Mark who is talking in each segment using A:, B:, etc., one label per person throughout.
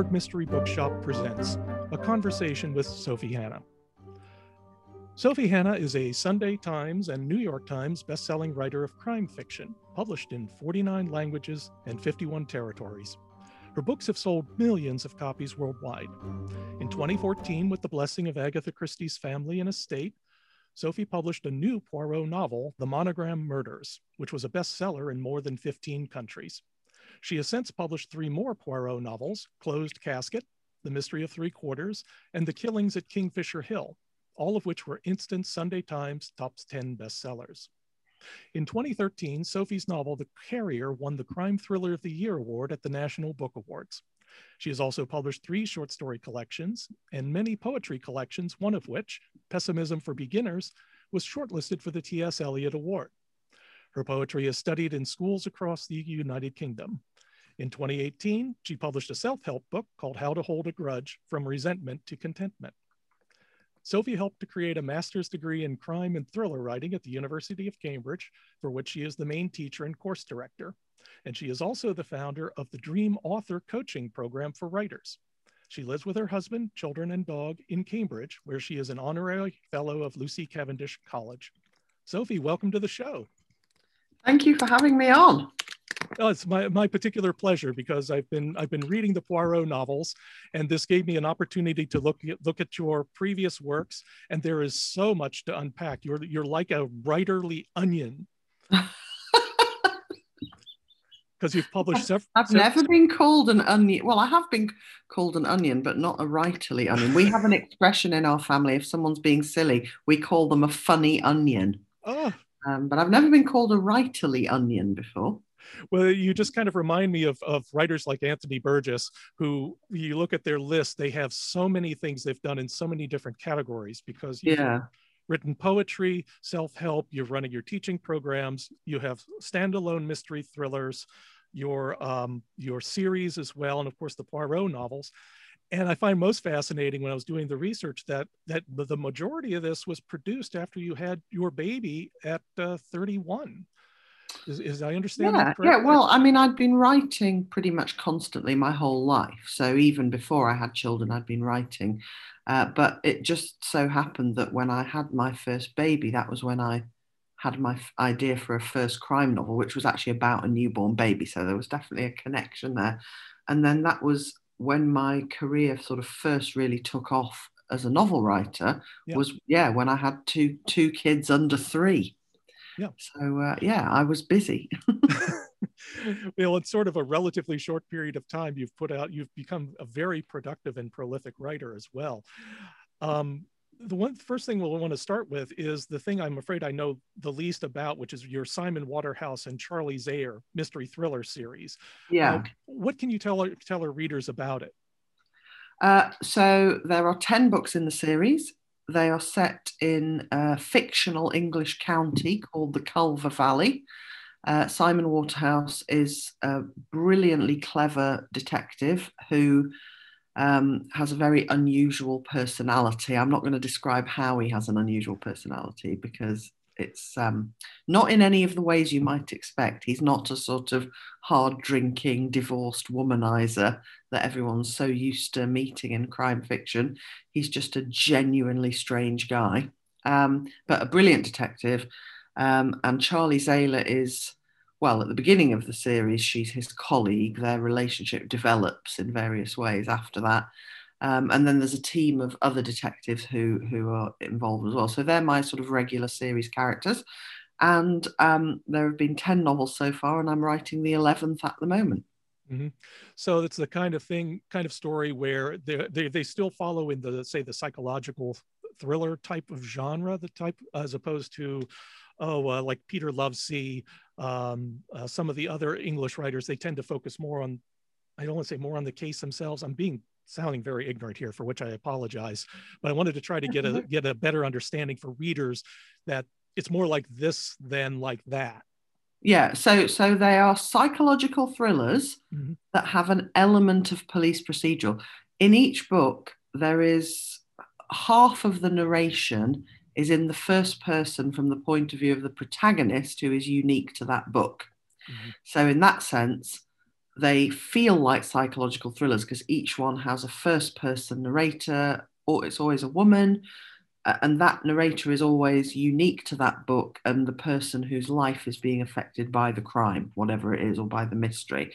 A: Mechanicsburg Mystery Bookshop presents a conversation with Sophie Hannah. Sophie Hannah is a Sunday Times and New York Times bestselling writer of crime fiction, published in 49 languages and 51 territories. Her books have sold millions of copies worldwide. In 2014, with the blessing of Agatha Christie's family and estate, Sophie published a new Poirot novel, The Monogram Murders, which was a bestseller in more than 15 countries. She has since published three more Poirot novels Closed Casket, The Mystery of Three Quarters, and The Killings at Kingfisher Hill, all of which were instant Sunday Times top 10 bestsellers. In 2013, Sophie's novel The Carrier won the Crime Thriller of the Year award at the National Book Awards. She has also published three short story collections and many poetry collections, one of which, Pessimism for Beginners, was shortlisted for the T.S. Eliot Award. Her poetry is studied in schools across the United Kingdom. In 2018, she published a self help book called How to Hold a Grudge From Resentment to Contentment. Sophie helped to create a master's degree in crime and thriller writing at the University of Cambridge, for which she is the main teacher and course director. And she is also the founder of the Dream Author Coaching Program for Writers. She lives with her husband, children, and dog in Cambridge, where she is an honorary fellow of Lucy Cavendish College. Sophie, welcome to the show.
B: Thank you for having me on.
A: Oh, it's my, my particular pleasure because I've been I've been reading the Poirot novels, and this gave me an opportunity to look at, look at your previous works, and there is so much to unpack. You're you're like a writerly onion. Because you've published several.
B: I've
A: several,
B: never been called an onion. Well, I have been called an onion, but not a writerly onion. We have an expression in our family: if someone's being silly, we call them a funny onion.
A: Oh.
B: Um, but I've never been called a writerly onion before
A: well you just kind of remind me of, of writers like anthony burgess who you look at their list they have so many things they've done in so many different categories because
B: yeah.
A: written poetry self-help you're running your teaching programs you have standalone mystery thrillers your um, your series as well and of course the poirot novels. And i find most fascinating when i was doing the research that that the majority of this was produced after you had your baby at uh, 31 is, is I understand
B: yeah, Yeah, well, I mean, I'd been writing pretty much constantly my whole life. So even before I had children, I'd been writing. Uh, but it just so happened that when I had my first baby, that was when I had my f- idea for a first crime novel, which was actually about a newborn baby. So there was definitely a connection there. And then that was when my career sort of first really took off as a novel writer yeah. was yeah when I had two two kids under three.
A: Yeah.
B: So uh, yeah, I was busy.
A: well, in sort of a relatively short period of time, you've put out, you've become a very productive and prolific writer as well. Um, the one first thing we'll want to start with is the thing I'm afraid I know the least about, which is your Simon Waterhouse and Charlie Zailer mystery thriller series.
B: Yeah. Uh,
A: what can you tell our, tell our readers about it?
B: Uh, so there are 10 books in the series. They are set in a fictional English county called the Culver Valley. Uh, Simon Waterhouse is a brilliantly clever detective who um, has a very unusual personality. I'm not going to describe how he has an unusual personality because it's um, not in any of the ways you might expect. He's not a sort of hard drinking, divorced womanizer that everyone's so used to meeting in crime fiction. He's just a genuinely strange guy, um, but a brilliant detective. Um, and Charlie Zailer is, well, at the beginning of the series, she's his colleague. Their relationship develops in various ways after that. Um, and then there's a team of other detectives who who are involved as well. So they're my sort of regular series characters. And um, there have been 10 novels so far, and I'm writing the 11th at the moment.
A: Mm-hmm. So it's the kind of thing, kind of story where they, they, they still follow in the, say, the psychological thriller type of genre, the type, as opposed to, oh, uh, like Peter Lovesey, um, uh, some of the other English writers, they tend to focus more on, I don't want to say more on the case themselves. I'm being sounding very ignorant here, for which I apologize. But I wanted to try to get a get a better understanding for readers that it's more like this than like that.
B: Yeah, so so they are psychological thrillers mm-hmm. that have an element of police procedural. In each book, there is half of the narration is in the first person from the point of view of the protagonist who is unique to that book. Mm-hmm. So in that sense, they feel like psychological thrillers because each one has a first person narrator, or it's always a woman. And that narrator is always unique to that book and the person whose life is being affected by the crime, whatever it is, or by the mystery.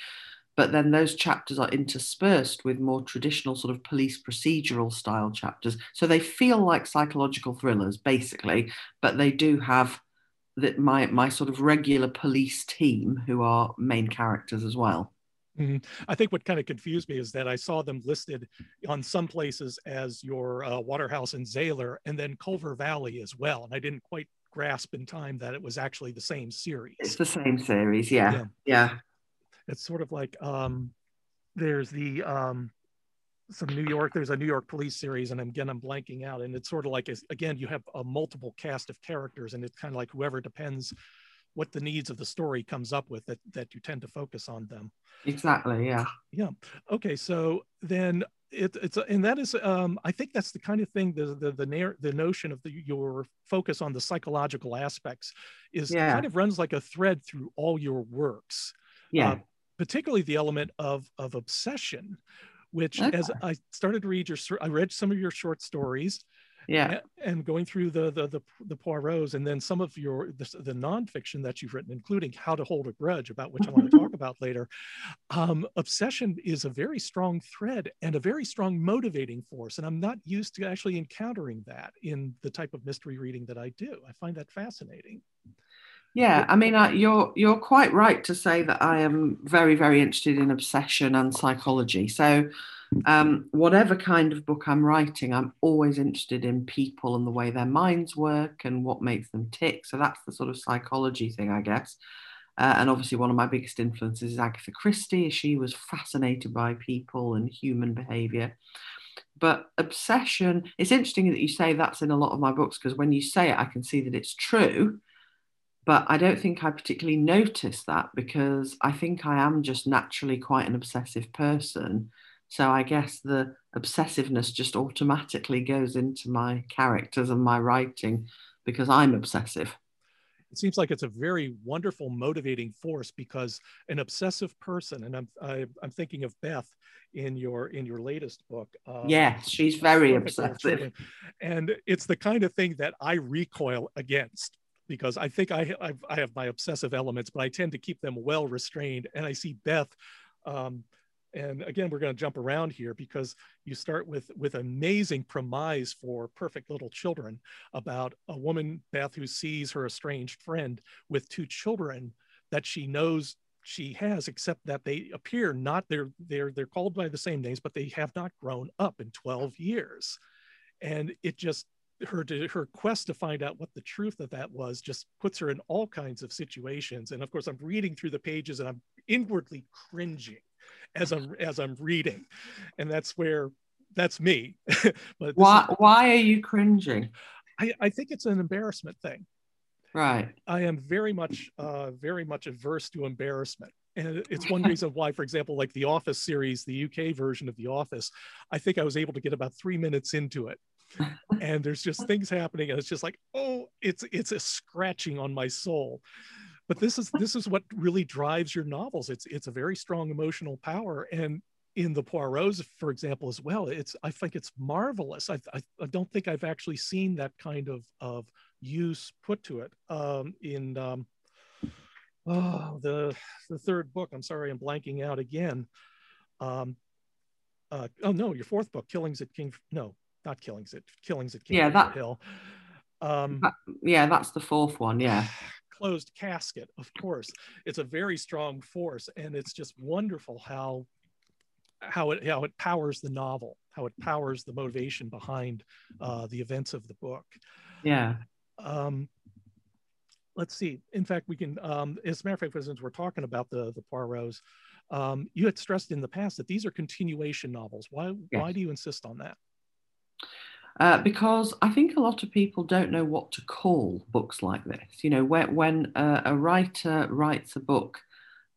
B: But then those chapters are interspersed with more traditional sort of police procedural style chapters. So they feel like psychological thrillers, basically, but they do have that my my sort of regular police team who are main characters as well.
A: Mm-hmm. I think what kind of confused me is that I saw them listed on some places as your uh, Waterhouse and Zailer, and then Culver Valley as well. And I didn't quite grasp in time that it was actually the same series.
B: It's the same series, yeah, yeah. yeah.
A: It's sort of like um, there's the um, some New York. There's a New York police series, and again, I'm blanking out. And it's sort of like again, you have a multiple cast of characters, and it's kind of like whoever depends what the needs of the story comes up with that that you tend to focus on them
B: exactly yeah
A: yeah okay so then it, it's and that is um, i think that's the kind of thing the the the, the notion of the, your focus on the psychological aspects is yeah. kind of runs like a thread through all your works
B: yeah uh,
A: particularly the element of of obsession which okay. as i started to read your i read some of your short stories
B: yeah.
A: and going through the the the, the poirots and then some of your the, the nonfiction that you've written including how to hold a grudge about which i want to talk about later um, obsession is a very strong thread and a very strong motivating force and i'm not used to actually encountering that in the type of mystery reading that i do. I find that fascinating.
B: Yeah, I mean, uh, you're you're quite right to say that I am very very interested in obsession and psychology. So, um, whatever kind of book I'm writing, I'm always interested in people and the way their minds work and what makes them tick. So that's the sort of psychology thing, I guess. Uh, and obviously, one of my biggest influences is Agatha Christie. She was fascinated by people and human behavior. But obsession, it's interesting that you say that's in a lot of my books because when you say it, I can see that it's true but I don't think I particularly notice that because I think I am just naturally quite an obsessive person. So I guess the obsessiveness just automatically goes into my characters and my writing because I'm obsessive.
A: It seems like it's a very wonderful motivating force because an obsessive person, and I'm I, am i am thinking of Beth in your in your latest book.
B: Um, yes, she's very obsessive,
A: and it's the kind of thing that I recoil against because I think I, I've, I have my obsessive elements, but I tend to keep them well restrained. And I see Beth, um, and again, we're going to jump around here because you start with with amazing premise for Perfect Little Children about a woman, Beth, who sees her estranged friend with two children that she knows she has, except that they appear not they're they're they're called by the same names, but they have not grown up in 12 years. And it just her her quest to find out what the truth of that was just puts her in all kinds of situations. And of course i'm reading through the pages and i'm inwardly cringing as i'm as i'm reading. And that's where that's me.
B: But why is, why are you cringing?
A: I, I think it's an embarrassment thing.
B: Right.
A: I am very much uh very much averse to embarrassment. And it's one reason why for example like the office series the uk version of the office i think i was able to get about three minutes into it and there's just things happening and it's just like oh it's it's a scratching on my soul. But this is this is what really drives your novels. It's it's a very strong emotional power and in the poirots for example as well it's i think it's marvelous. I, I, I don't think i've actually seen that kind of of use put to it um, in um, oh the the third book. I'm sorry i'm blanking out again. Um, uh, oh no your fourth book killings at king no not killings at killings at King yeah, that, Hill. Um,
B: that, yeah, that's the fourth one. Yeah.
A: Closed casket, of course. It's a very strong force, and it's just wonderful how how it how it powers the novel, how it powers the motivation behind uh, the events of the book.
B: Yeah.
A: Um, let's see. In fact, we can. Um, as a matter of fact, since we're talking about the the Poirot's, um, you had stressed in the past that these are continuation novels. Why yes. why do you insist on that?
B: Uh, because I think a lot of people don't know what to call books like this. You know, when, when a, a writer writes a book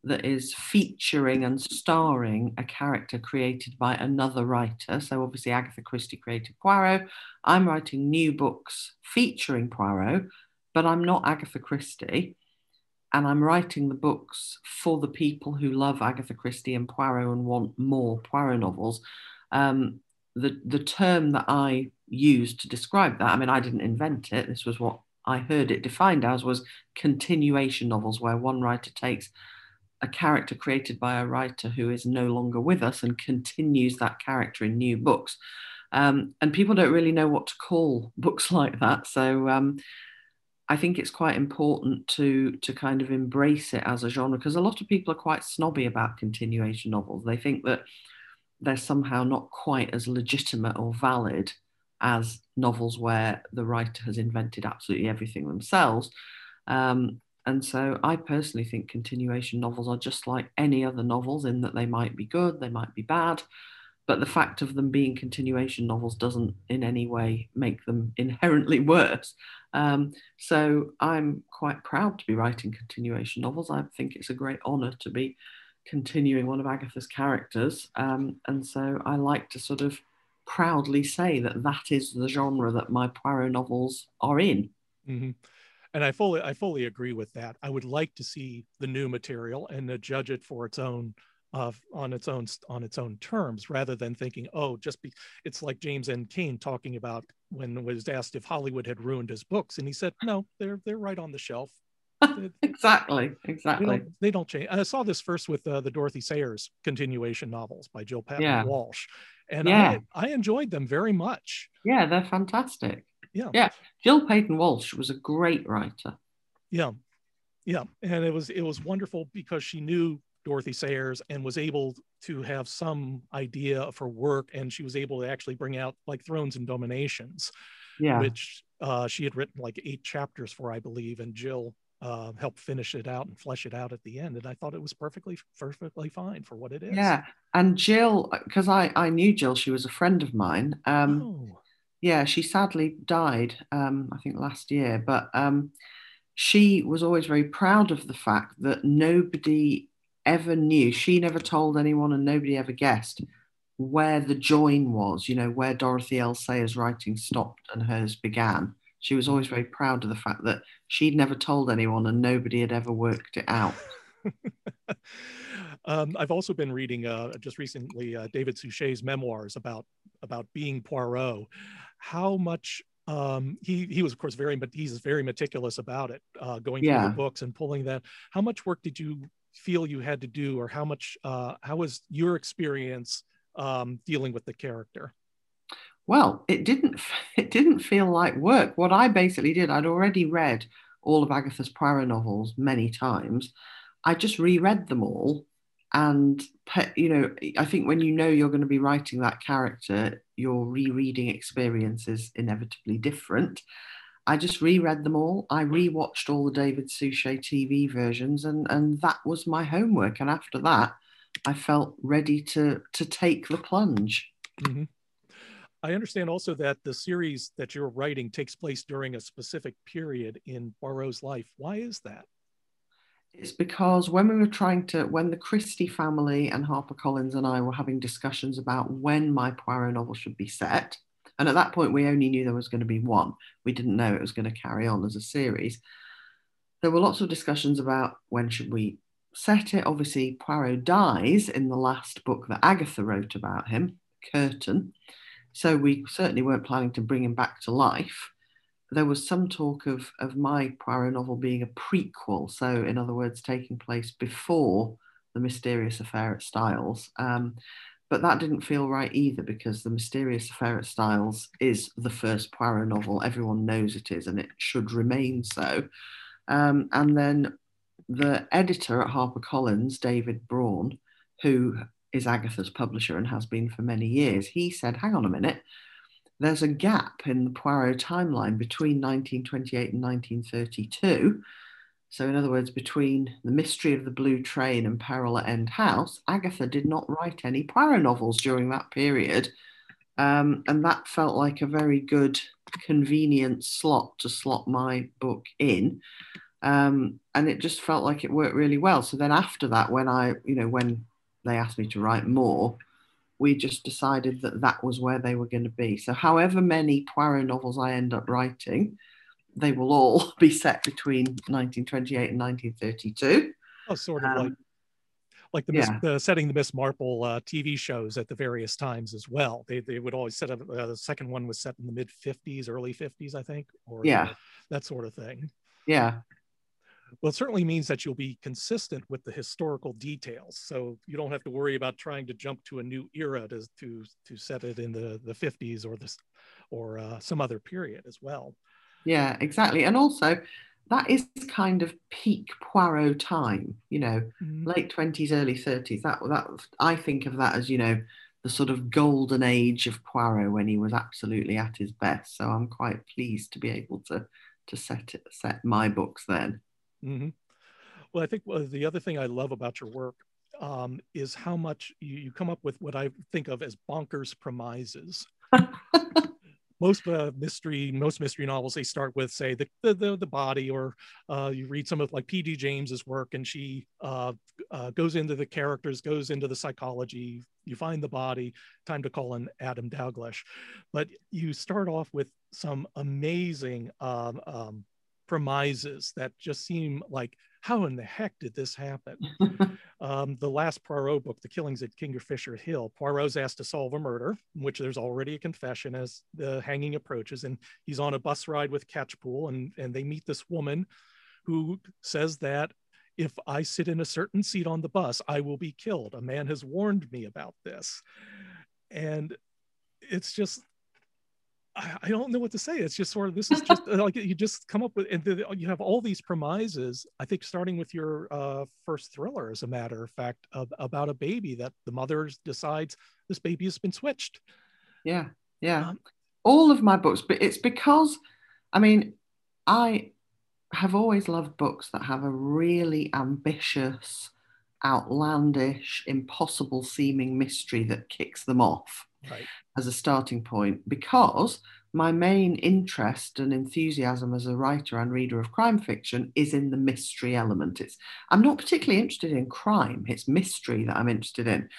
B: that is featuring and starring a character created by another writer, so obviously Agatha Christie created Poirot, I'm writing new books featuring Poirot, but I'm not Agatha Christie. and I'm writing the books for the people who love Agatha Christie and Poirot and want more Poirot novels. Um, the the term that I used to describe that, I mean, I didn't invent it. This was what I heard it defined as was continuation novels, where one writer takes a character created by a writer who is no longer with us and continues that character in new books. Um, and people don't really know what to call books like that. So um, I think it's quite important to to kind of embrace it as a genre because a lot of people are quite snobby about continuation novels. They think that they're somehow not quite as legitimate or valid as novels where the writer has invented absolutely everything themselves. Um, and so I personally think continuation novels are just like any other novels in that they might be good, they might be bad, but the fact of them being continuation novels doesn't in any way make them inherently worse. Um, so I'm quite proud to be writing continuation novels. I think it's a great honour to be continuing one of Agatha's characters. Um, and so I like to sort of proudly say that that is the genre that my Poirot novels are in.
A: Mm-hmm. And I fully, I fully agree with that. I would like to see the new material and to judge it for its own uh, on its own on its own terms rather than thinking oh just be it's like james m cain talking about when was asked if hollywood had ruined his books and he said no they're they're right on the shelf
B: exactly exactly
A: they don't, they don't, change i saw this first with uh, the dorothy sayers continuation novels by jill paton yeah. walsh and yeah. I, I enjoyed them very much
B: yeah they're fantastic
A: yeah
B: yeah jill paton walsh was a great writer
A: yeah yeah and it was it was wonderful because she knew Dorothy Sayers and was able to have some idea of her work, and she was able to actually bring out like Thrones and Dominations,
B: yeah.
A: which uh, she had written like eight chapters for, I believe, and Jill uh, helped finish it out and flesh it out at the end. And I thought it was perfectly, perfectly fine for what it is.
B: Yeah, and Jill, because I I knew Jill, she was a friend of mine. Um, oh. Yeah, she sadly died, um, I think last year, but. Um, she was always very proud of the fact that nobody ever knew, she never told anyone and nobody ever guessed where the join was, you know, where Dorothy L. Sayers' writing stopped and hers began. She was always very proud of the fact that she'd never told anyone and nobody had ever worked it out.
A: um, I've also been reading uh, just recently uh, David Suchet's memoirs about about being Poirot. How much um, he he was of course very but he's very meticulous about it, uh, going through the books and pulling that. How much work did you feel you had to do or how much uh, how was your experience um, dealing with the character
B: well it didn't it didn't feel like work what i basically did i'd already read all of agatha's poirot novels many times i just reread them all and you know i think when you know you're going to be writing that character your rereading experience is inevitably different I just reread them all. I rewatched all the David Suchet TV versions, and and that was my homework. And after that, I felt ready to to take the plunge.
A: Mm-hmm. I understand also that the series that you're writing takes place during a specific period in Poirot's life. Why is that?
B: It's because when we were trying to, when the Christie family and HarperCollins and I were having discussions about when my Poirot novel should be set, and at that point, we only knew there was going to be one. We didn't know it was going to carry on as a series. There were lots of discussions about when should we set it. Obviously, Poirot dies in the last book that Agatha wrote about him, Curtain. So we certainly weren't planning to bring him back to life. There was some talk of, of my Poirot novel being a prequel. So, in other words, taking place before the mysterious affair at Styles. Um, but that didn't feel right either because The Mysterious Affair at Styles is the first Poirot novel. Everyone knows it is, and it should remain so. Um, and then the editor at HarperCollins, David Brawn, who is Agatha's publisher and has been for many years, he said, hang on a minute, there's a gap in the Poirot timeline between 1928 and 1932 so, in other words, between The Mystery of the Blue Train and Peril at End House, Agatha did not write any Poirot novels during that period. Um, and that felt like a very good, convenient slot to slot my book in. Um, and it just felt like it worked really well. So then after that, when I, you know, when they asked me to write more, we just decided that that was where they were going to be. So, however many Poirot novels I end up writing, they will all be set between 1928 and 1932.
A: Oh, sort of um, like like the, yeah. Miss, the setting the Miss Marple uh, TV shows at the various times as well. They, they would always set up uh, the second one was set in the mid 50s, early 50s, I think, or
B: yeah,
A: uh, that sort of thing.
B: Yeah.
A: Well, it certainly means that you'll be consistent with the historical details, so you don't have to worry about trying to jump to a new era to to to set it in the the 50s or this or uh, some other period as well.
B: Yeah, exactly, and also that is kind of peak Poirot time, you know, mm. late twenties, early thirties. That that I think of that as you know the sort of golden age of Poirot when he was absolutely at his best. So I'm quite pleased to be able to to set it, set my books then.
A: Mm-hmm. Well, I think the other thing I love about your work um, is how much you, you come up with what I think of as bonkers premises. most uh, mystery most mystery novels they start with say the the, the, the body or uh, you read some of like pd james's work and she uh, uh, goes into the characters goes into the psychology you find the body time to call in adam dalgliesh but you start off with some amazing um, um, premises that just seem like how in the heck did this happen? um, the last Poirot book, The Killings at Kingfisher Hill, Poirot's asked to solve a murder, in which there's already a confession as the hanging approaches, and he's on a bus ride with Catchpool, and, and they meet this woman who says that if I sit in a certain seat on the bus, I will be killed. A man has warned me about this. And it's just I, don't know what to say. It's just sort of this is just like you just come up with, and the, you have all these premises. I think starting with your uh, first thriller, as a matter of fact, of, about a baby that the mother decides this baby has been switched.
B: Yeah, yeah. Um, all of my books, but it's because, I mean, I have always loved books that have a really ambitious, outlandish, impossible seeming mystery that kicks them off right. As a starting point because my main interest and enthusiasm as a writer and reader of crime fiction is in the mystery element. It's I'm not particularly interested in crime, it's mystery that I'm interested in.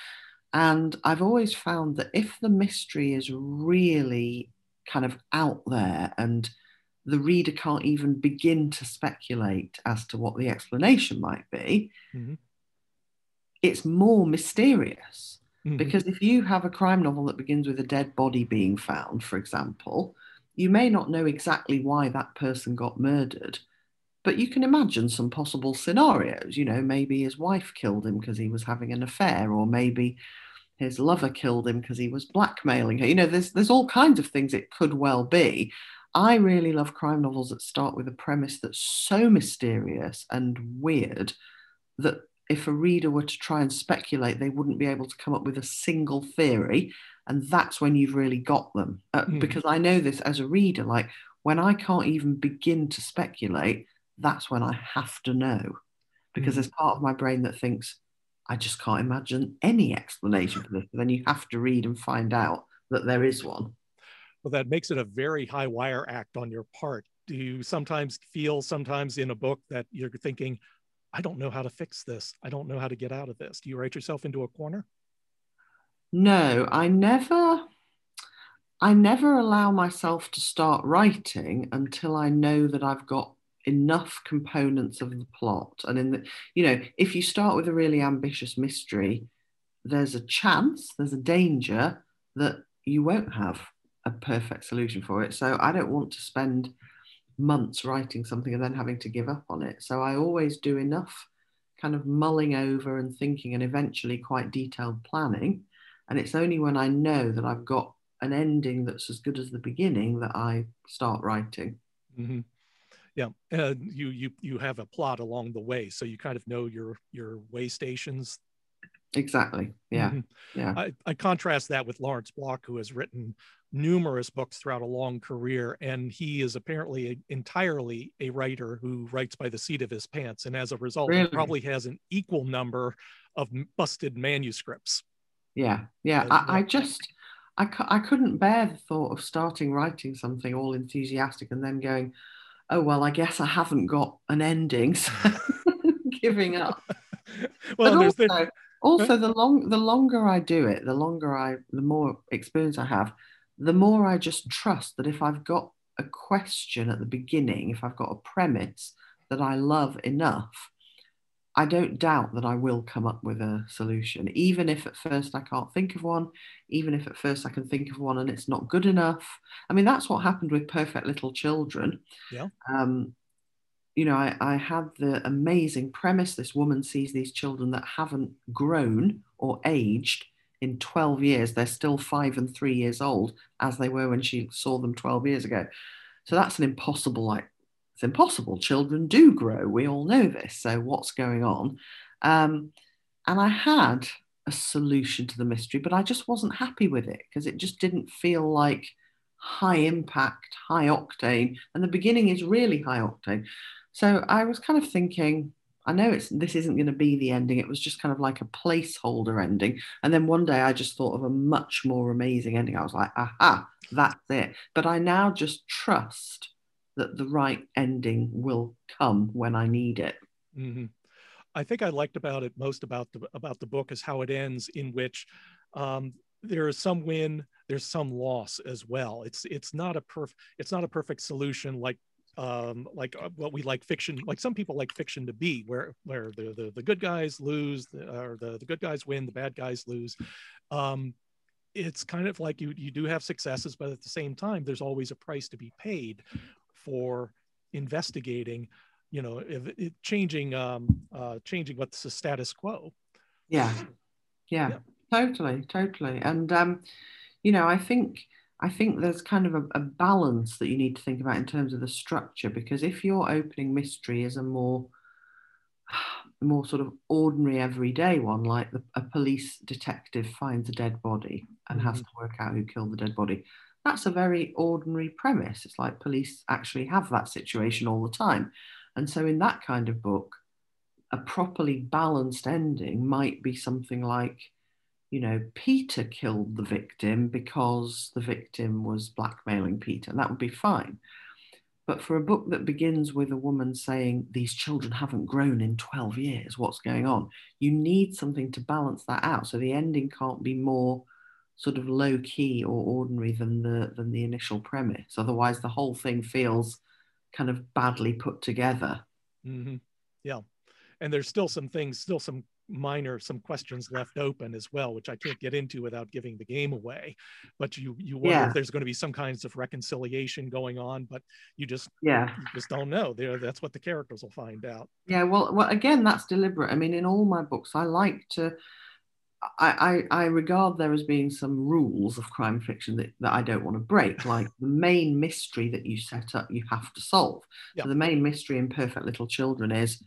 B: And I've always found that if the mystery is really kind of out there and the reader can't even begin to speculate as to what the explanation might be, mm-hmm. it's more mysterious. Mm-hmm. Because if you have a crime novel that begins with a dead body being found, for example, you may not know exactly why that person got murdered, but you can imagine some possible scenarios. You know, maybe his wife killed him because he was having an affair, or maybe his lover killed him because he was blackmailing her. You know, there's there's all kinds of things it could well be. I really love crime novels that start with a premise that's so mysterious and weird that if a reader were to try and speculate, they wouldn't be able to come up with a single theory. And that's when you've really got them. Uh, mm. Because I know this as a reader, like when I can't even begin to speculate, that's when I have to know. Because mm. there's part of my brain that thinks, I just can't imagine any explanation for this. But then you have to read and find out that there is one.
A: Well, that makes it a very high wire act on your part. Do you sometimes feel, sometimes in a book, that you're thinking, I don't know how to fix this. I don't know how to get out of this. Do you write yourself into a corner?
B: No, I never I never allow myself to start writing until I know that I've got enough components of the plot. And in the, you know, if you start with a really ambitious mystery, there's a chance, there's a danger that you won't have a perfect solution for it. So I don't want to spend months writing something and then having to give up on it. So I always do enough kind of mulling over and thinking and eventually quite detailed planning. And it's only when I know that I've got an ending that's as good as the beginning that I start writing.
A: Mm-hmm. Yeah, uh, you you you have a plot along the way, so you kind of know your your way stations.
B: Exactly. Yeah. Mm-hmm. Yeah.
A: I, I contrast that with Lawrence Block, who has written numerous books throughout a long career, and he is apparently a, entirely a writer who writes by the seat of his pants, and as a result, really? he probably has an equal number of busted manuscripts.
B: Yeah, yeah. I, I, just, I, I couldn't bear the thought of starting writing something all enthusiastic and then going, oh well, I guess I haven't got an ending, so giving up. well, but also, the... also the long, the longer I do it, the longer I, the more experience I have the more I just trust that if I've got a question at the beginning, if I've got a premise that I love enough, I don't doubt that I will come up with a solution, even if at first I can't think of one, even if at first I can think of one and it's not good enough. I mean, that's what happened with Perfect Little Children.
A: Yeah.
B: Um, you know, I, I had the amazing premise this woman sees these children that haven't grown or aged in 12 years. They're still five and three years old as they were when she saw them 12 years ago. So that's an impossible, like, it's impossible. Children do grow. We all know this. So what's going on? Um, and I had a solution to the mystery, but I just wasn't happy with it because it just didn't feel like high impact, high octane. And the beginning is really high octane. So I was kind of thinking, I know it's this isn't going to be the ending. It was just kind of like a placeholder ending. And then one day I just thought of a much more amazing ending. I was like, aha, that's it. But I now just trust that the right ending will come when I need it.
A: Mm-hmm. I think I liked about it most about the about the book is how it ends, in which um, there is some win, there's some loss as well. It's it's not a perf it's not a perfect solution like um, like uh, what we like fiction like some people like fiction to be where where the the, the good guys lose or the, the good guys win the bad guys lose um, it's kind of like you you do have successes but at the same time there's always a price to be paid for investigating, you know, if, if changing um, uh, changing what's the status quo.
B: Yeah. yeah, yeah, totally, totally. And um, you know, I think I think there's kind of a, a, balance that you need to think about in terms of the structure because if your opening mystery is a more more sort of ordinary everyday one like the, a police detective finds a dead body and mm-hmm. has to work out who killed the dead body that's a very ordinary premise. It's like police actually have that situation all the time. And so, in that kind of book, a properly balanced ending might be something like, you know, Peter killed the victim because the victim was blackmailing Peter. That would be fine. But for a book that begins with a woman saying, These children haven't grown in 12 years, what's going on? You need something to balance that out. So the ending can't be more sort of low key or ordinary than the than the initial premise. Otherwise, the whole thing feels kind of badly put together.
A: Mm-hmm. Yeah, and there's still some things, still some minor some questions left open as well which i can't get into without giving the game away. But you you wonder yeah. if there's going to be some kinds of reconciliation going on but you just
B: yeah.
A: you just don't know. There that's what the characters will find out.
B: Yeah well well again that's deliberate. I mean in all my books i like to I, I, I, regard there as being some rules of crime fiction that, that I don't want to break, like the main mystery that you set up, you have to solve. So the main mystery in Perfect Little Children is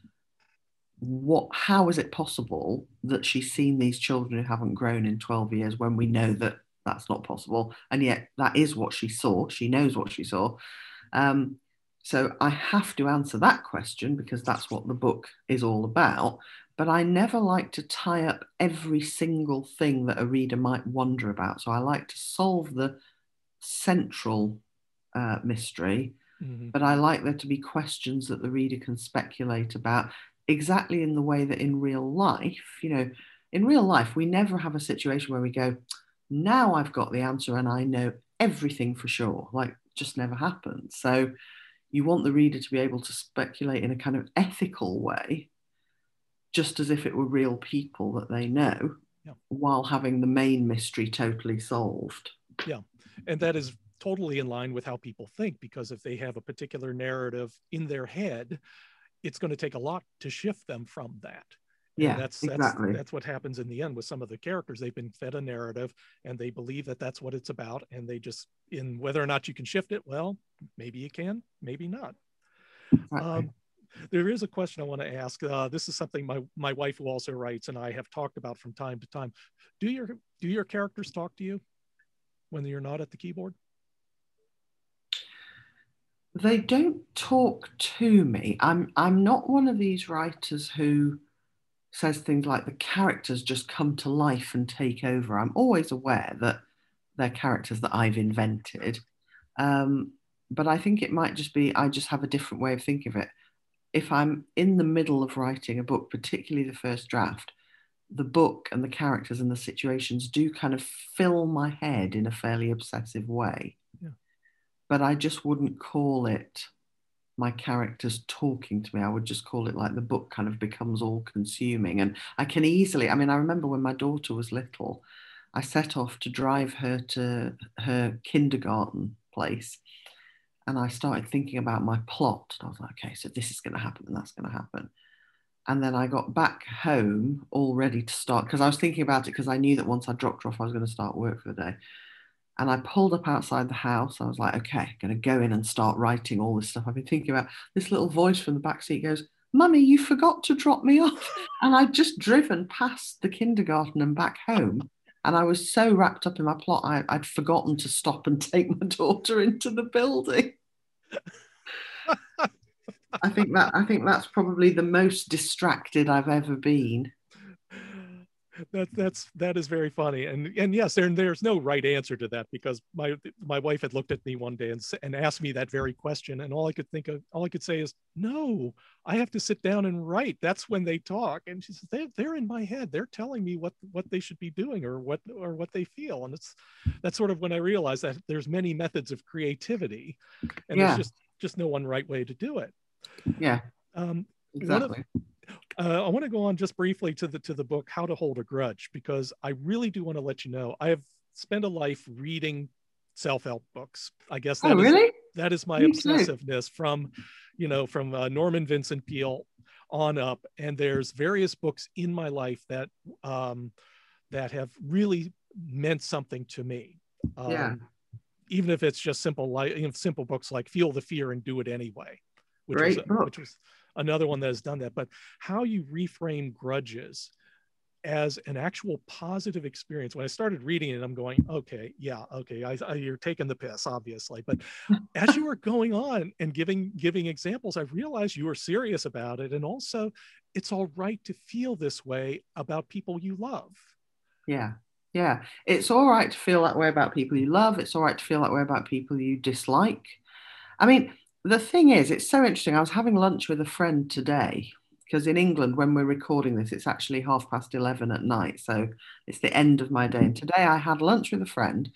B: what how is it possible that she's seen these children who haven't grown in 12 years when we know that that's not possible? And yet that is what she saw. She knows what she saw. Um, so i have to answer that question because that's what the book is all about. But I never like to tie up every single thing that a reader might wonder about. So I like to solve the central uh, mystery, mm-hmm. but I like there to be questions that the reader can speculate about exactly in the way that in real life, you know, in real life, we never have a situation where we go, now I've got the answer and I know everything for sure. Like, just never happens. So you want the reader to be able to speculate in a kind of ethical way just as if it were real people that they know yeah. while having the main mystery totally solved.
A: Yeah. And that is totally in line with how people think because if they have a particular narrative in their head, it's going to take a lot to shift them from that.
B: Yeah,
A: and that's that's exactly. that's what happens in the end with some of the characters. They've been fed a narrative, and they believe that that's what it's about, and they just in whether or not you can shift it. Well, maybe you can, maybe not. Exactly. Um, there is a question I want to ask. Uh, this is something my my wife, who also writes, and I have talked about from time to time. Do your do your characters talk to you when you're not at the keyboard?
B: They don't talk to me. I'm I'm not one of these writers who says things like the characters just come to life and take over. I'm always aware that they're characters that I've invented. Um, but I think it might just be I just have a different way of thinking of it if I'm in the middle of writing a book, particularly the first draft, the book and the characters and the situations do kind of fill my head in a fairly obsessive way. But I just wouldn't call it my characters talking to me. I would just call it like the book kind of becomes all consuming. And I can easily, I mean, I remember when my daughter was little, I set off to drive her to her kindergarten place. And I started thinking about my plot. And I was like, okay, so this is going to happen and that's going to happen. And then I got back home all ready to start because I was thinking about it because I knew that once I dropped her off, I was going to start work for the day. And I pulled up outside the house. I was like, okay, I'm going to go in and start writing all this stuff I've been thinking about. This little voice from the back seat goes, Mummy, you forgot to drop me off. And I'd just driven past the kindergarten and back home. And I was so wrapped up in my plot, I, would forgotten to stop and take my daughter into the building. I think that I think that's probably the most distracted I've ever been
A: that that's that is very funny and and yes there, there's no right answer to that because my my wife had looked at me one day and, and asked me that very question and all i could think of all i could say is no i have to sit down and write. That's when they talk and she says they, they're in my head. They're telling me what what they should be doing or what or what they feel and it's that's sort of when i realized that there's many methods of creativity and yeah. there's just just no one right way to do it.
B: Yeah. Um, exactly
A: uh, I want to go on just briefly to the to the book How to Hold a Grudge because I really do want to let you know I have spent a life reading self-help books. I guess
B: that oh, is, really?
A: that is my Me obsessiveness too. from you know from uh, Norman Vincent Peale on up, and there's various books in my life that um, that have really meant something to me.
B: Um, yeah.
A: Even if it's just simple like you know, simple books like Feel the Fear and Do It Anyway, which Great was book. which was another one that has done that. But how you reframe grudges as an actual positive experience. When I started reading it, I'm going, okay, yeah, okay, I, I, you're taking the piss, obviously. But as you were going on and giving giving examples, I realized you were serious about it, and also, it's all right to feel this way about people you love.
B: Yeah, yeah, it's all right to feel that way about people you love. It's all right to feel that way about people you dislike. I mean, the thing is, it's so interesting. I was having lunch with a friend today because in England, when we're recording this, it's actually half past 11 at night. So it's the end of my day. And today I had lunch with a friend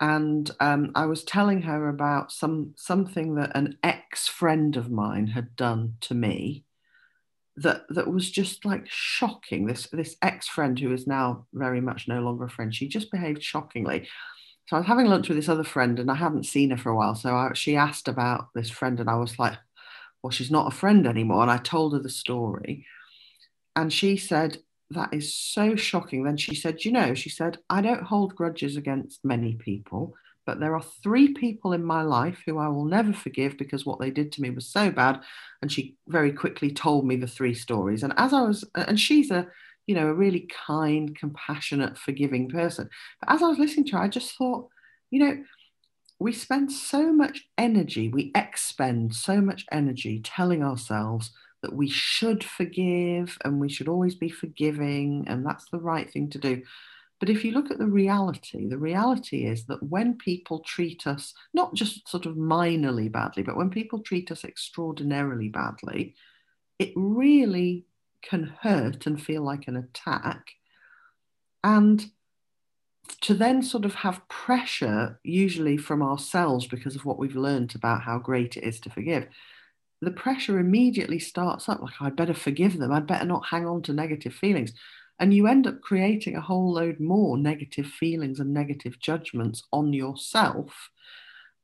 B: and um, I was telling her about some something that an ex friend of mine had done to me that that was just like shocking. This this ex friend who is now very much no longer a friend, she just behaved shockingly. So I was having lunch with this other friend and I hadn't seen her for a while. So I, she asked about this friend and I was like, well, she's not a friend anymore. And I told her the story. And she said, that is so shocking. Then she said, you know, she said, I don't hold grudges against many people, but there are three people in my life who I will never forgive because what they did to me was so bad. And she very quickly told me the three stories. And as I was, and she's a, you know, a really kind, compassionate, forgiving person. But as I was listening to her, I just thought, you know, we spend so much energy, we expend so much energy telling ourselves that we should forgive and we should always be forgiving and that's the right thing to do. But if you look at the reality, the reality is that when people treat us not just sort of minorly badly, but when people treat us extraordinarily badly, it really can hurt and feel like an attack. And to then sort of have pressure, usually from ourselves because of what we've learned about how great it is to forgive, the pressure immediately starts up like, I'd better forgive them. I'd better not hang on to negative feelings. And you end up creating a whole load more negative feelings and negative judgments on yourself.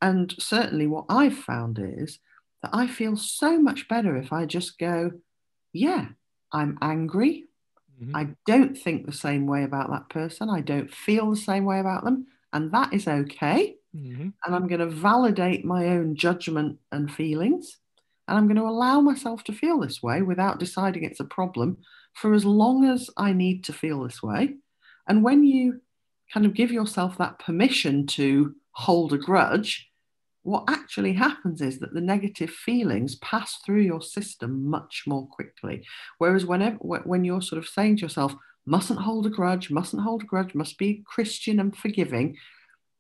B: And certainly, what I've found is that I feel so much better if I just go, yeah, I'm angry. Mm-hmm. I don't think the same way about that person. I don't feel the same way about them. And that is okay. Mm-hmm. And I'm going to validate my own judgment and feelings. And I'm going to allow myself to feel this way without deciding it's a problem for as long as I need to feel this way. And when you kind of give yourself that permission to hold a grudge, what actually happens is that the negative feelings pass through your system much more quickly. Whereas whenever when you're sort of saying to yourself, mustn't hold a grudge, mustn't hold a grudge, must be Christian and forgiving,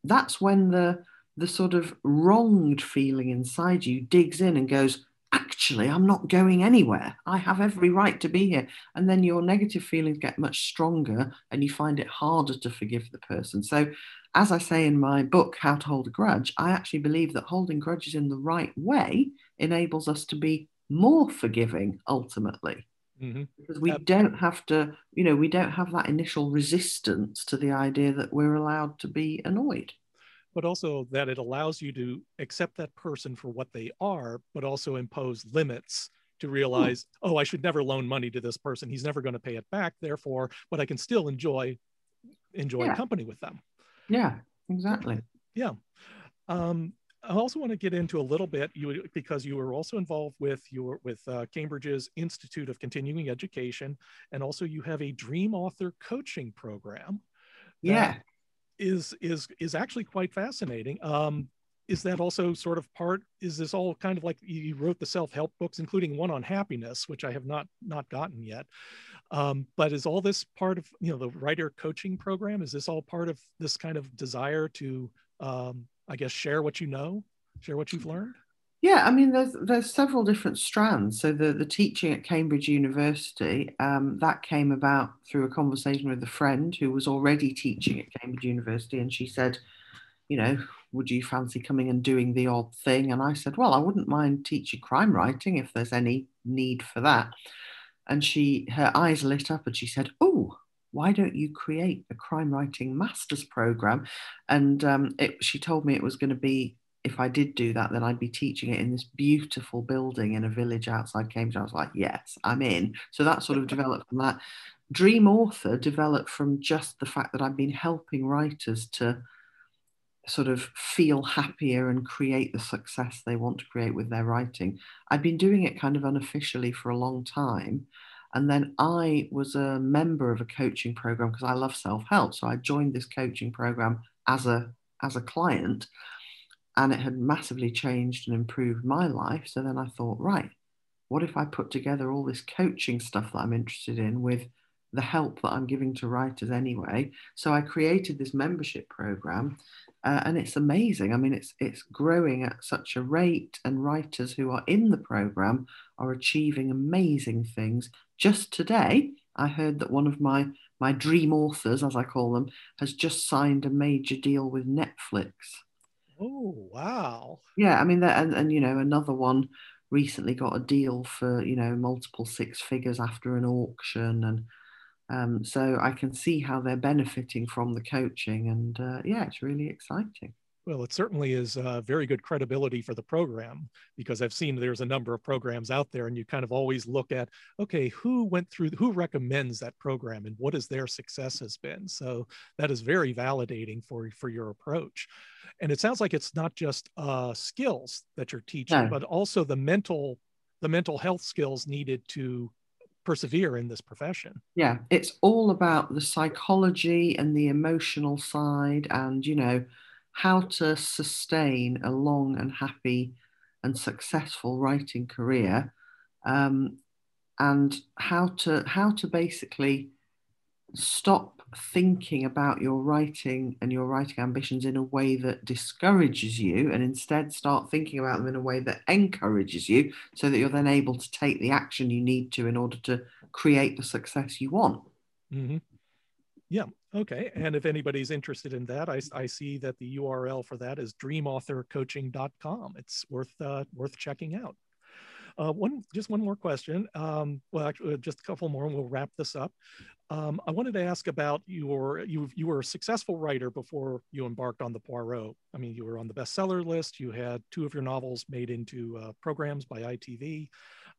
B: that's when the the sort of wronged feeling inside you digs in and goes, actually, I'm not going anywhere. I have every right to be here. And then your negative feelings get much stronger and you find it harder to forgive the person. So as I say in my book, How to Hold a Grudge, I actually believe that holding grudges in the right way enables us to be more forgiving ultimately. Mm-hmm. Because we don't have to, you know, we don't have that initial resistance to the idea that we're allowed to be annoyed.
A: But also that it allows you to accept that person for what they are, but also impose limits to realize, oh, I should never loan money to this person. He's never going to pay it back. Therefore, but I can still enjoy enjoy yeah. company with them.
B: Yeah, exactly.
A: Yeah. Um, I also want to get into a little bit you because you were also involved with your with uh, Cambridge's Institute of Continuing Education, and also you have a Dream Author coaching program.
B: Yeah,
A: is is is actually quite fascinating. Um, is that also sort of part? Is this all kind of like you wrote the self help books, including one on happiness, which I have not not gotten yet. Um, but is all this part of you know the writer coaching program? Is this all part of this kind of desire to um, I guess share what you know, share what you've learned?
B: Yeah, I mean, there's there's several different strands. So the the teaching at Cambridge University um, that came about through a conversation with a friend who was already teaching at Cambridge University, and she said, you know, would you fancy coming and doing the odd thing? And I said, well, I wouldn't mind teaching crime writing if there's any need for that. And she her eyes lit up and she said, oh, why don't you create a crime writing master's program? And um, it, she told me it was going to be, if I did do that, then I'd be teaching it in this beautiful building in a village outside Cambridge. I was like, yes, I'm in. So that sort of developed from that. Dream Author developed from just the fact that I've been helping writers to sort of feel happier and create the success they want to create with their writing. I've been doing it kind of unofficially for a long time. And then I was a member of a coaching program because I love self-help. So I joined this coaching program as a as a client and it had massively changed and improved my life. So then I thought, right, what if I put together all this coaching stuff that I'm interested in with the help that I'm giving to writers anyway? So I created this membership program uh, and it's amazing. I mean, it's it's growing at such a rate, and writers who are in the program are achieving amazing things. Just today, I heard that one of my my dream authors, as I call them, has just signed a major deal with Netflix.
A: Oh wow!
B: Yeah, I mean, and and you know, another one recently got a deal for you know multiple six figures after an auction and um, so I can see how they're benefiting from the coaching, and uh, yeah, it's really exciting.
A: Well, it certainly is uh, very good credibility for the program because I've seen there's a number of programs out there, and you kind of always look at okay, who went through, who recommends that program, and what has their success has been. So that is very validating for for your approach. And it sounds like it's not just uh, skills that you're teaching, no. but also the mental the mental health skills needed to persevere in this profession.
B: Yeah, it's all about the psychology and the emotional side and, you know, how to sustain a long and happy and successful writing career um, and how to how to basically stop thinking about your writing and your writing ambitions in a way that discourages you and instead start thinking about them in a way that encourages you so that you're then able to take the action you need to in order to create the success you want.
A: Mm-hmm. Yeah. Okay. And if anybody's interested in that, I, I see that the URL for that is dreamauthorcoaching.com. It's worth uh, worth checking out. Uh, one, just one more question. Um, well, actually, uh, just a couple more, and we'll wrap this up. Um, I wanted to ask about your you you were a successful writer before you embarked on the Poirot. I mean, you were on the bestseller list. You had two of your novels made into uh, programs by ITV.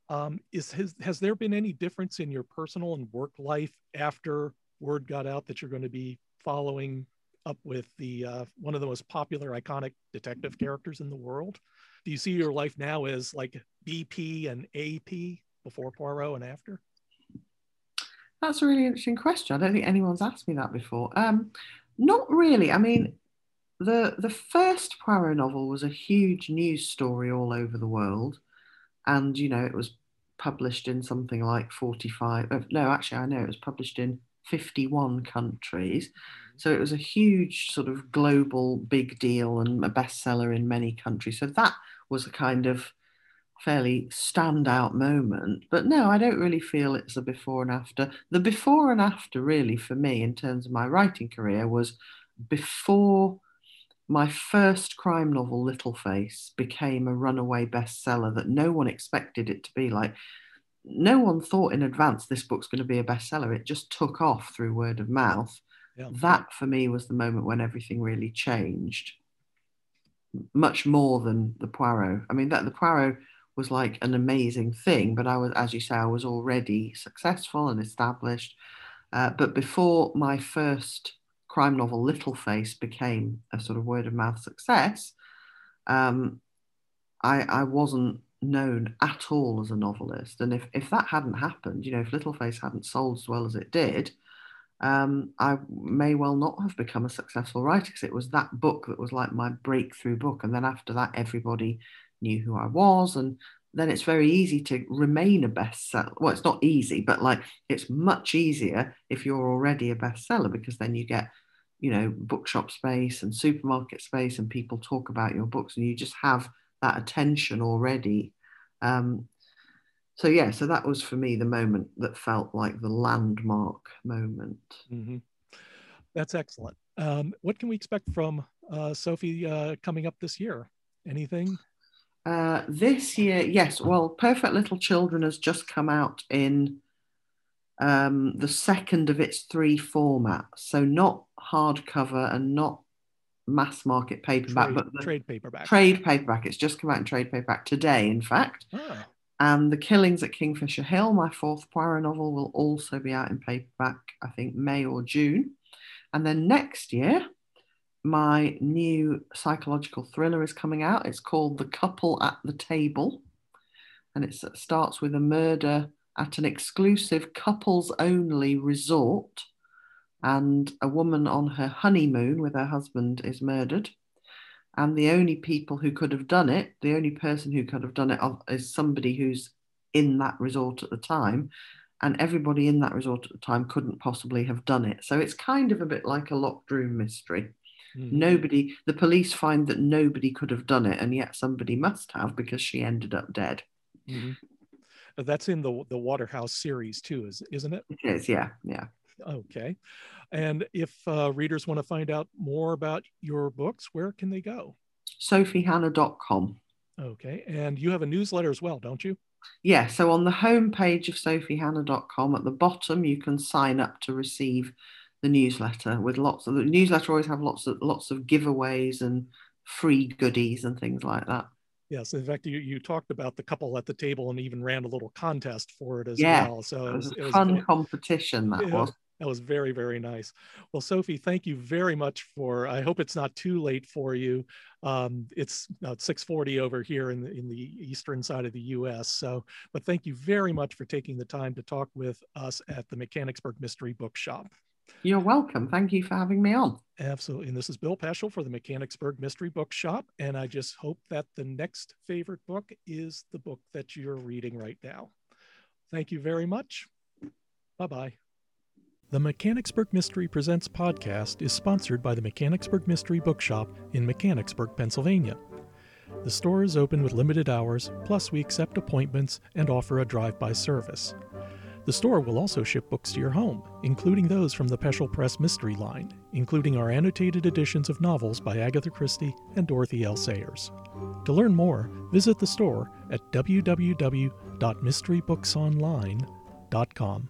A: Um, is has has there been any difference in your personal and work life after word got out that you're going to be following up with the uh, one of the most popular iconic detective characters in the world? Do you see your life now as like BP and AP before Poirot and after?
B: That's a really interesting question. I don't think anyone's asked me that before. Um, not really. I mean, the the first Poirot novel was a huge news story all over the world, and you know it was published in something like forty five. Uh, no, actually, I know it was published in fifty one countries. Mm-hmm. So it was a huge sort of global big deal and a bestseller in many countries. So that was a kind of fairly standout moment. But no, I don't really feel it's a before and after. The before and after, really, for me, in terms of my writing career, was before my first crime novel, Little Face, became a runaway bestseller that no one expected it to be. Like, no one thought in advance this book's going to be a bestseller. It just took off through word of mouth. Yeah. That for me was the moment when everything really changed, much more than the Poirot. I mean, that the Poirot was like an amazing thing, but I was, as you say, I was already successful and established. Uh, but before my first crime novel, Little Face, became a sort of word of mouth success, um, I, I wasn't known at all as a novelist. And if, if that hadn't happened, you know, if Little Face hadn't sold as well as it did, um, I may well not have become a successful writer because it was that book that was like my breakthrough book. And then after that, everybody knew who I was. And then it's very easy to remain a bestseller. Well, it's not easy, but like it's much easier if you're already a bestseller because then you get, you know, bookshop space and supermarket space and people talk about your books and you just have that attention already. Um, so yeah, so that was for me the moment that felt like the landmark moment.
A: Mm-hmm. That's excellent. Um, what can we expect from uh, Sophie uh, coming up this year? Anything?
B: Uh, this year, yes. Well, Perfect Little Children has just come out in um, the second of its three formats. So not hardcover and not mass market paperback,
A: trade,
B: but
A: trade paperback.
B: Trade paperback. It's just come out in trade paperback today, in fact. Oh. And The Killings at Kingfisher Hill, my fourth Poirot novel, will also be out in paperback, I think May or June. And then next year, my new psychological thriller is coming out. It's called The Couple at the Table. And it starts with a murder at an exclusive couples only resort. And a woman on her honeymoon with her husband is murdered. And the only people who could have done it, the only person who could have done it is somebody who's in that resort at the time. And everybody in that resort at the time couldn't possibly have done it. So it's kind of a bit like a locked room mystery. Mm-hmm. Nobody, the police find that nobody could have done it, and yet somebody must have because she ended up dead.
A: Mm-hmm. That's in the the Waterhouse series too, is isn't it?
B: It is, yeah, yeah.
A: Okay, and if uh, readers want to find out more about your books, where can they go?
B: SophieHannah.com.
A: Okay, and you have a newsletter as well, don't you?
B: Yeah, so on the home page of SophieHannah.com, at the bottom, you can sign up to receive the newsletter with lots of the newsletter always have lots of lots of giveaways and free goodies and things like that.
A: Yes, in fact, you, you talked about the couple at the table and even ran a little contest for it as yeah, well. So
B: it was, it was a fun competition that yeah, was.
A: That was very very nice. Well, Sophie, thank you very much for. I hope it's not too late for you. Um, it's about six forty over here in the in the eastern side of the U.S. So, but thank you very much for taking the time to talk with us at the Mechanicsburg Mystery Bookshop.
B: You're welcome. Thank you for having me on.
A: Absolutely. And this is Bill Peschel for the Mechanicsburg Mystery Bookshop. And I just hope that the next favorite book is the book that you're reading right now. Thank you very much. Bye bye. The Mechanicsburg Mystery Presents podcast is sponsored by the Mechanicsburg Mystery Bookshop in Mechanicsburg, Pennsylvania. The store is open with limited hours, plus, we accept appointments and offer a drive by service. The store will also ship books to your home, including those from the Peschel Press Mystery line, including our annotated editions of novels by Agatha Christie and Dorothy L. Sayers. To learn more, visit the store at www.mysterybooksonline.com